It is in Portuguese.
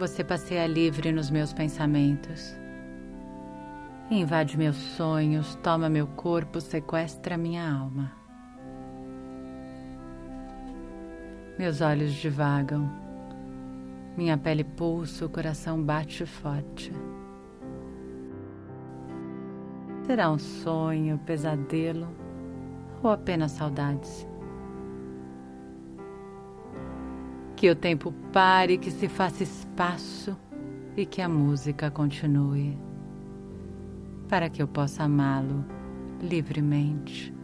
Você passeia livre nos meus pensamentos. Invade meus sonhos, toma meu corpo, sequestra minha alma. Meus olhos divagam, minha pele pulsa, o coração bate forte. Será um sonho, pesadelo ou apenas saudades? Que o tempo pare, que se faça espaço e que a música continue, para que eu possa amá-lo livremente.